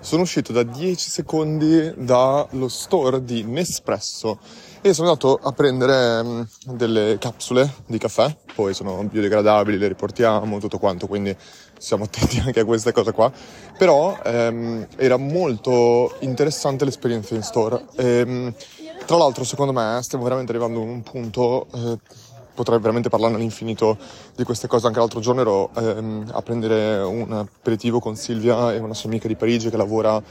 sono uscito da 10 secondi dallo store di Nespresso e sono andato a prendere um, delle capsule di caffè, poi sono biodegradabili, le riportiamo, tutto quanto, quindi siamo attenti anche a queste cose qua. Però um, era molto interessante l'esperienza in store. E, um, tra l'altro, secondo me, stiamo veramente arrivando a un punto... Eh, potrei veramente parlare all'infinito di queste cose. Anche l'altro giorno ero ehm, a prendere un aperitivo con Silvia e una sua amica di Parigi che lavora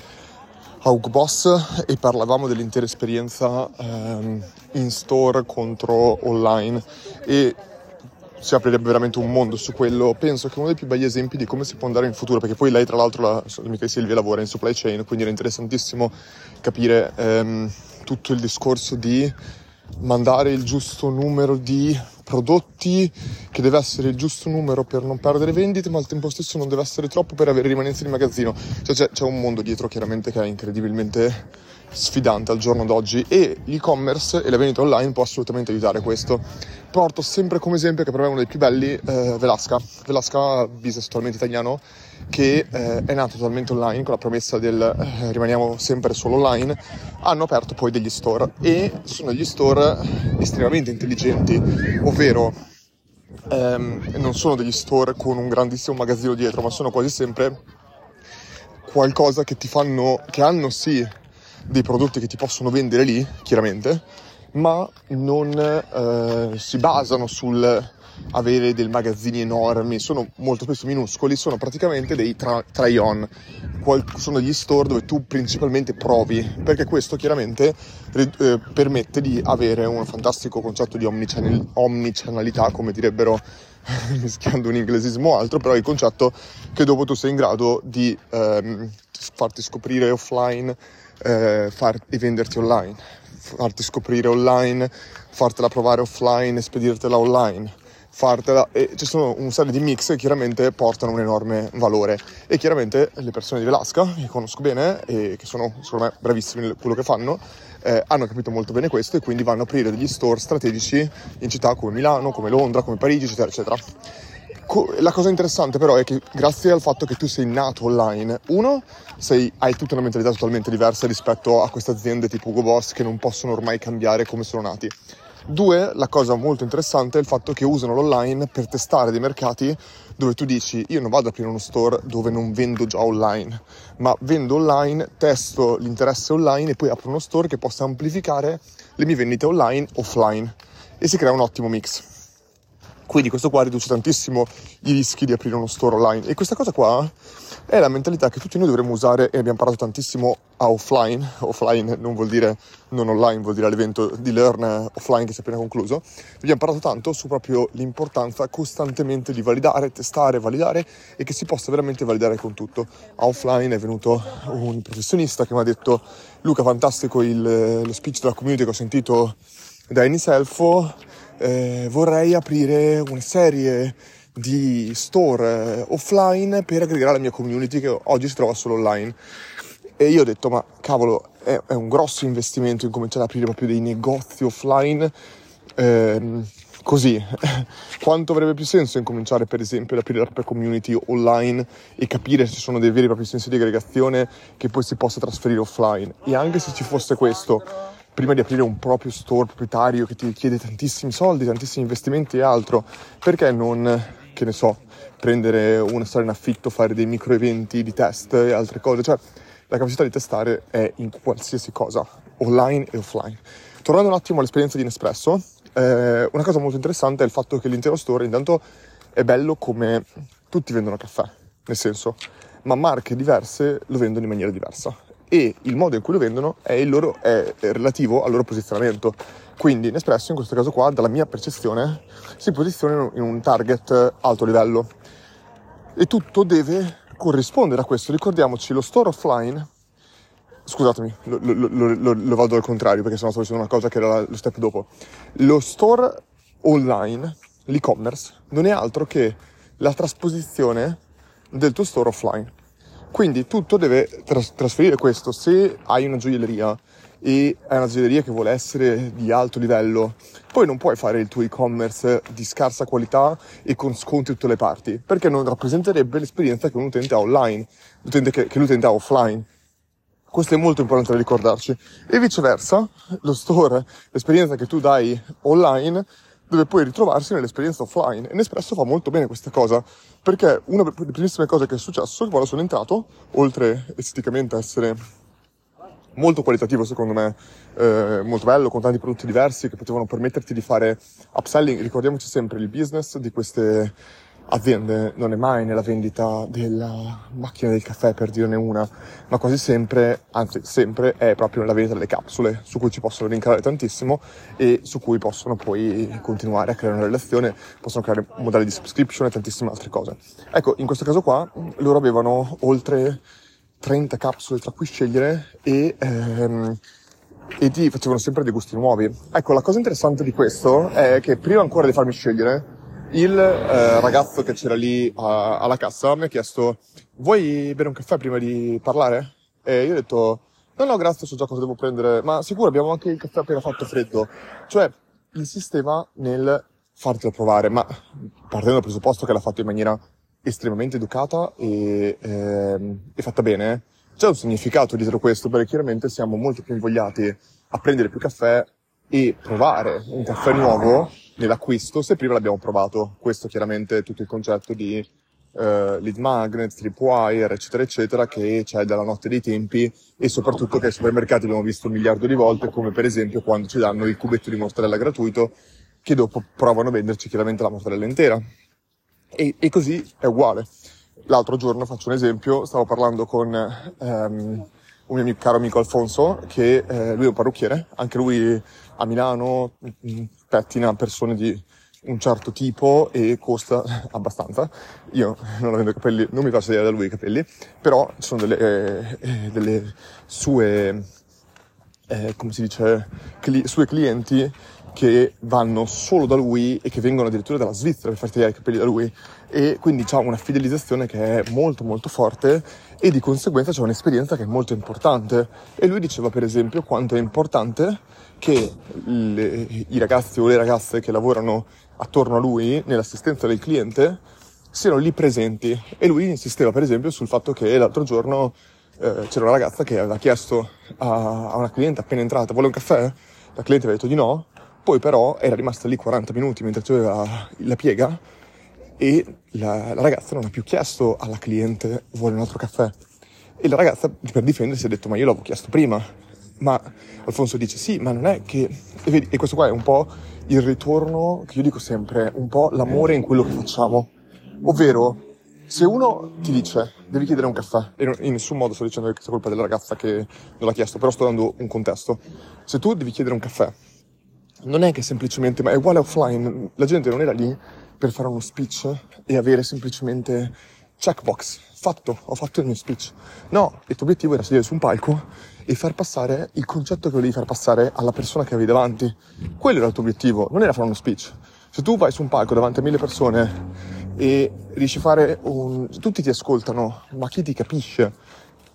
a Boss e parlavamo dell'intera esperienza ehm, in store contro online e si aprirebbe veramente un mondo su quello. Penso che uno dei più begli esempi di come si può andare in futuro, perché poi lei, tra l'altro, la amica di Silvia lavora in supply chain, quindi era interessantissimo capire ehm, tutto il discorso di mandare il giusto numero di prodotti, che deve essere il giusto numero per non perdere vendite, ma al tempo stesso non deve essere troppo per avere rimanenza di magazzino. Cioè c'è, c'è un mondo dietro chiaramente che è incredibilmente sfidante al giorno d'oggi e l'e-commerce e la vendita online può assolutamente aiutare questo. Porto sempre come esempio che per me è uno dei più belli eh, Velasca, Velasca business totalmente italiano che eh, è nato totalmente online con la promessa del eh, rimaniamo sempre solo online, hanno aperto poi degli store e sono degli store estremamente intelligenti, ovvero ehm, non sono degli store con un grandissimo magazzino dietro, ma sono quasi sempre qualcosa che ti fanno, che hanno sì dei prodotti che ti possono vendere lì, chiaramente, ma non eh, si basano sul avere dei magazzini enormi, sono molto spesso minuscoli, sono praticamente dei tra- try-on, Qual- sono gli store dove tu principalmente provi, perché questo chiaramente eh, permette di avere un fantastico concetto di omnichannel- omnichannalità, come direbbero mischiando un inglesismo o altro, però il concetto che dopo tu sei in grado di ehm, farti scoprire offline eh, far, e venderti online, farti scoprire online, fartela provare offline e spedirtela online fartela e ci sono un serie di mix che chiaramente portano un enorme valore. E chiaramente le persone di Velasca che conosco bene e che sono secondo me bravissimi in quello che fanno eh, hanno capito molto bene questo e quindi vanno a aprire degli store strategici in città come Milano, come Londra, come Parigi eccetera eccetera la cosa interessante però è che grazie al fatto che tu sei nato online, uno, sei, hai tutta una mentalità totalmente diversa rispetto a queste aziende tipo Hugo Boss che non possono ormai cambiare come sono nati. Due, la cosa molto interessante è il fatto che usano l'online per testare dei mercati dove tu dici io non vado ad aprire uno store dove non vendo già online, ma vendo online, testo l'interesse online e poi apro uno store che possa amplificare le mie vendite online offline e si crea un ottimo mix. Quindi questo qua riduce tantissimo i rischi di aprire uno store online. E questa cosa qua è la mentalità che tutti noi dovremmo usare e abbiamo parlato tantissimo a offline, offline non vuol dire non online, vuol dire all'evento di Learn offline che si è appena concluso, abbiamo parlato tanto su proprio l'importanza costantemente di validare, testare, validare e che si possa veramente validare con tutto. A offline è venuto un professionista che mi ha detto Luca fantastico il, lo speech della community che ho sentito da Eni Selfo, eh, vorrei aprire una serie di store eh, offline per aggregare la mia community che oggi si trova solo online. E io ho detto, ma cavolo, è, è un grosso investimento incominciare ad aprire proprio dei negozi offline. Ehm, così, quanto avrebbe più senso incominciare per esempio ad aprire la propria community online e capire se ci sono dei veri e propri sensi di aggregazione che poi si possa trasferire offline. E anche se ci fosse questo, prima di aprire un proprio store proprietario che ti richiede tantissimi soldi, tantissimi investimenti e altro, perché non che ne so, prendere una storia in affitto, fare dei micro eventi di test e altre cose, cioè la capacità di testare è in qualsiasi cosa, online e offline. Tornando un attimo all'esperienza di Nespresso, eh, una cosa molto interessante è il fatto che l'intero store intanto è bello come tutti vendono caffè, nel senso, ma marche diverse lo vendono in maniera diversa e il modo in cui lo vendono è, loro, è relativo al loro posizionamento. Quindi Nespresso in questo caso qua, dalla mia percezione, si posiziona in un target alto livello e tutto deve corrispondere a questo. Ricordiamoci, lo store offline, scusatemi, lo, lo, lo, lo vado al contrario perché sennò sto dicendo una cosa che era lo step dopo. Lo store online, l'e-commerce, non è altro che la trasposizione del tuo store offline. Quindi tutto deve tras- trasferire questo. Se hai una gioielleria e hai una gioielleria che vuole essere di alto livello, poi non puoi fare il tuo e-commerce di scarsa qualità e con sconti tutte le parti, perché non rappresenterebbe l'esperienza che un utente ha online, l'utente che, che l'utente ha offline. Questo è molto importante da ricordarci. E viceversa, lo store, l'esperienza che tu dai online, deve poi ritrovarsi nell'esperienza offline. E Nespresso fa molto bene questa cosa, perché una delle primissime cose che è successo quando sono entrato, oltre esteticamente a essere molto qualitativo secondo me, eh, molto bello, con tanti prodotti diversi che potevano permetterti di fare upselling. Ricordiamoci sempre il business di queste aziende non è mai nella vendita della macchina del caffè per dirne una, ma quasi sempre, anzi sempre, è proprio nella vendita delle capsule su cui ci possono rincare tantissimo e su cui possono poi continuare a creare una relazione, possono creare modelli di subscription e tantissime altre cose. Ecco, in questo caso qua loro avevano oltre 30 capsule tra cui scegliere e, ehm, e ti facevano sempre dei gusti nuovi. Ecco, la cosa interessante di questo è che prima ancora di farmi scegliere, il eh, ragazzo che c'era lì a, alla cassa mi ha chiesto vuoi bere un caffè prima di parlare? E io ho detto no no grazie so già cosa devo prendere ma sicuro abbiamo anche il caffè appena fatto freddo cioè insisteva nel fartelo provare ma partendo dal presupposto che l'ha fatto in maniera estremamente educata e, ehm, e fatta bene c'è un significato dietro questo perché chiaramente siamo molto più invogliati a prendere più caffè e provare un caffè nuovo nell'acquisto se prima l'abbiamo provato. Questo chiaramente è tutto il concetto di uh, lead magnet, tripwire, eccetera, eccetera, che c'è dalla notte dei tempi e soprattutto che ai supermercati abbiamo visto un miliardo di volte, come per esempio quando ci danno il cubetto di mozzarella gratuito, che dopo provano a venderci chiaramente la mozzarella intera. E, e così è uguale. L'altro giorno, faccio un esempio, stavo parlando con um, un mio caro amico Alfonso, che eh, lui è un parrucchiere, anche lui a Milano pettina persone di un certo tipo e costa abbastanza. Io non avendo capelli, non mi faccio vedere da lui i capelli, però ci sono delle, eh, eh, delle sue, eh, come si dice, cli- sue clienti che vanno solo da lui e che vengono addirittura dalla Svizzera per farti tagliare i capelli da lui. E quindi c'è una fidelizzazione che è molto molto forte e di conseguenza c'è un'esperienza che è molto importante. E lui diceva per esempio quanto è importante che le, i ragazzi o le ragazze che lavorano attorno a lui nell'assistenza del cliente siano lì presenti. E lui insisteva per esempio sul fatto che l'altro giorno eh, c'era una ragazza che aveva chiesto a, a una cliente appena entrata vuole un caffè? La cliente aveva detto di no poi però era rimasta lì 40 minuti mentre aveva la piega e la, la, ragazza non ha più chiesto alla cliente vuole un altro caffè. E la ragazza per difendersi ha detto ma io l'avevo chiesto prima. Ma Alfonso dice sì, ma non è che... E, vedi, e questo qua è un po' il ritorno che io dico sempre, un po' l'amore in quello che facciamo. Ovvero, se uno ti dice devi chiedere un caffè, e in nessun modo sto dicendo che sia colpa della ragazza che non l'ha chiesto, però sto dando un contesto. Se tu devi chiedere un caffè non è che semplicemente, ma è uguale offline, la gente non era lì per fare uno speech e avere semplicemente checkbox, fatto, ho fatto il mio speech. No, il tuo obiettivo era sedere su un palco e far passare il concetto che volevi far passare alla persona che avevi davanti. Quello era il tuo obiettivo, non era fare uno speech. Se tu vai su un palco davanti a mille persone e riesci a fare un... tutti ti ascoltano, ma chi ti capisce?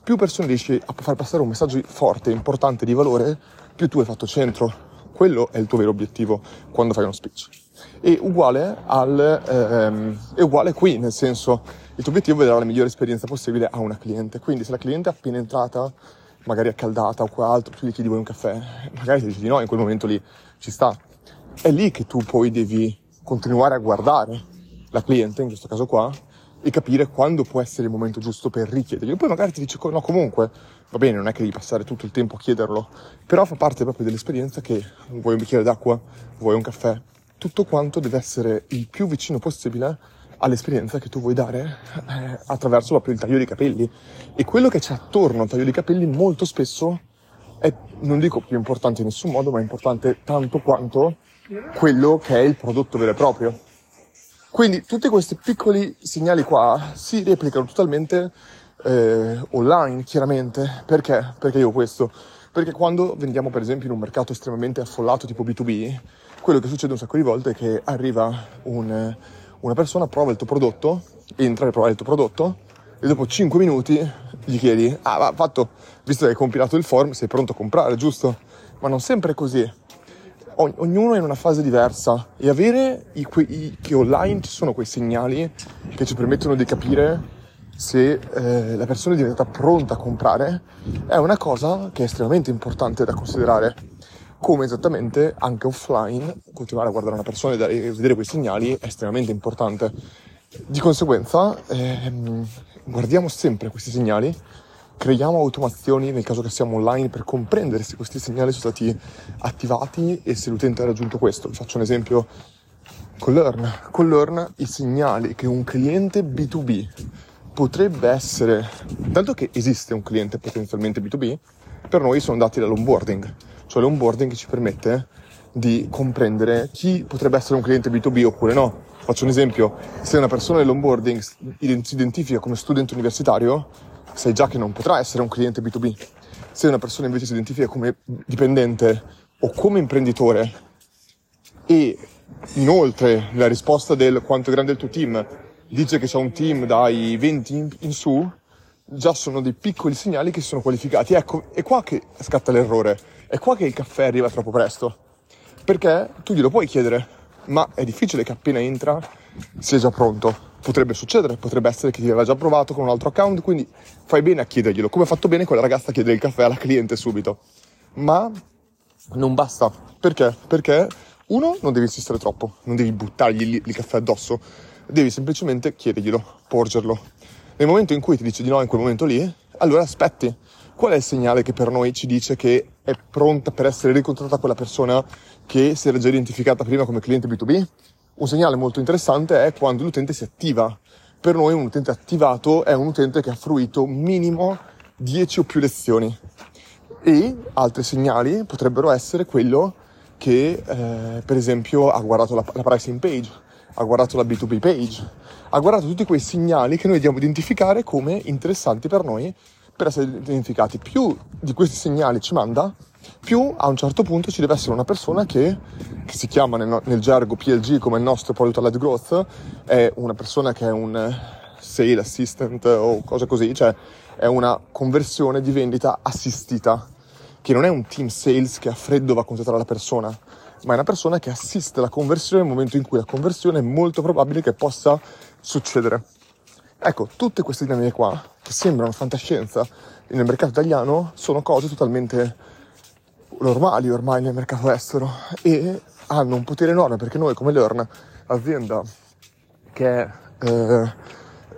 Più persone riesci a far passare un messaggio forte, importante, di valore, più tu hai fatto centro quello è il tuo vero obiettivo quando fai uno speech. E uguale, al, ehm, è uguale qui, nel senso, il tuo obiettivo è dare la migliore esperienza possibile a una cliente. Quindi se la cliente è appena entrata, magari accaldata o qual'altro, tu gli chiedi vuoi un caffè, magari ti dici di no, in quel momento lì ci sta. È lì che tu poi devi continuare a guardare la cliente, in questo caso qua, e capire quando può essere il momento giusto per richiedergli. Poi magari ti dice no, comunque va bene, non è che devi passare tutto il tempo a chiederlo, però fa parte proprio dell'esperienza che vuoi un bicchiere d'acqua, vuoi un caffè, tutto quanto deve essere il più vicino possibile all'esperienza che tu vuoi dare eh, attraverso proprio il taglio dei capelli. E quello che c'è attorno al taglio dei capelli molto spesso è, non dico più importante in nessun modo, ma è importante tanto quanto quello che è il prodotto vero e proprio. Quindi tutti questi piccoli segnali qua si replicano totalmente eh, online, chiaramente. Perché? Perché io questo? Perché quando vendiamo per esempio in un mercato estremamente affollato tipo B2B, quello che succede un sacco di volte è che arriva un, una persona, prova il tuo prodotto, entra e prova il tuo prodotto e dopo 5 minuti gli chiedi, ah va, fatto, visto che hai compilato il form, sei pronto a comprare, giusto? Ma non sempre è così ognuno è in una fase diversa e avere i, i, che online ci sono quei segnali che ci permettono di capire se eh, la persona è diventata pronta a comprare, è una cosa che è estremamente importante da considerare. Come esattamente anche offline, continuare a guardare una persona e vedere quei segnali è estremamente importante. Di conseguenza, ehm, guardiamo sempre questi segnali, creiamo automazioni nel caso che siamo online per comprendere se questi segnali sono stati attivati e se l'utente ha raggiunto questo. Vi faccio un esempio con Learn. Con Learn i segnali che un cliente B2B potrebbe essere, tanto che esiste un cliente potenzialmente B2B, per noi sono dati dall'onboarding, cioè l'onboarding ci permette di comprendere chi potrebbe essere un cliente B2B oppure no. Faccio un esempio, se una persona nell'onboarding si identifica come studente universitario, sai già che non potrà essere un cliente B2B. Se una persona invece si identifica come dipendente o come imprenditore e inoltre la risposta del quanto è grande il tuo team dice che c'è un team dai 20 in, in su, già sono dei piccoli segnali che sono qualificati. Ecco, è qua che scatta l'errore, è qua che il caffè arriva troppo presto. Perché tu glielo puoi chiedere, ma è difficile che appena entra sia già pronto. Potrebbe succedere, potrebbe essere che ti aveva già provato con un altro account, quindi fai bene a chiederglielo, come ha fatto bene quella ragazza a chiedere il caffè alla cliente subito. Ma non basta. Perché? Perché uno, non devi insistere troppo, non devi buttargli il caffè addosso, devi semplicemente chiederglielo, porgerlo. Nel momento in cui ti dice di no in quel momento lì, allora aspetti. Qual è il segnale che per noi ci dice che è pronta per essere ricontrattata quella persona che si era già identificata prima come cliente B2B? Un segnale molto interessante è quando l'utente si attiva. Per noi un utente attivato è un utente che ha fruito minimo 10 o più lezioni. E altri segnali potrebbero essere quello che, eh, per esempio, ha guardato la, la pricing page, ha guardato la B2B page, ha guardato tutti quei segnali che noi dobbiamo identificare come interessanti per noi per essere identificati. Più di questi segnali ci manda, più a un certo punto ci deve essere una persona che, che si chiama nel, nel, gergo PLG come il nostro Product Led Growth, è una persona che è un sale assistant o cose così, cioè è una conversione di vendita assistita, che non è un team sales che a freddo va a contattare la persona, ma è una persona che assiste la conversione nel momento in cui la conversione è molto probabile che possa succedere. Ecco, tutte queste dinamiche qua, che sembrano fantascienza nel mercato italiano, sono cose totalmente normali ormai nel mercato estero e hanno un potere enorme perché noi come Learn, azienda che è eh,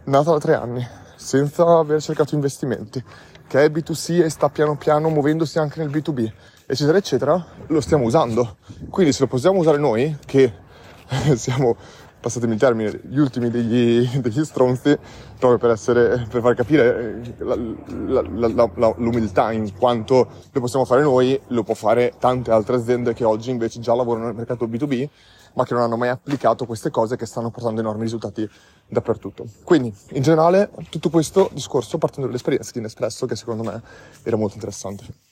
nata da tre anni, senza aver cercato investimenti, che è B2C e sta piano piano muovendosi anche nel B2B, eccetera, eccetera, lo stiamo usando. Quindi se lo possiamo usare noi, che siamo, passatemi il termine, gli ultimi degli, degli stronzi, proprio per, essere, per far capire eh, la, la, la, l'umiltà in quanto lo possiamo fare noi, lo può fare tante altre aziende che oggi invece già lavorano nel mercato B2B, ma che non hanno mai applicato queste cose che stanno portando enormi risultati dappertutto. Quindi, in generale, tutto questo discorso partendo dall'esperienza di Nespresso che secondo me era molto interessante.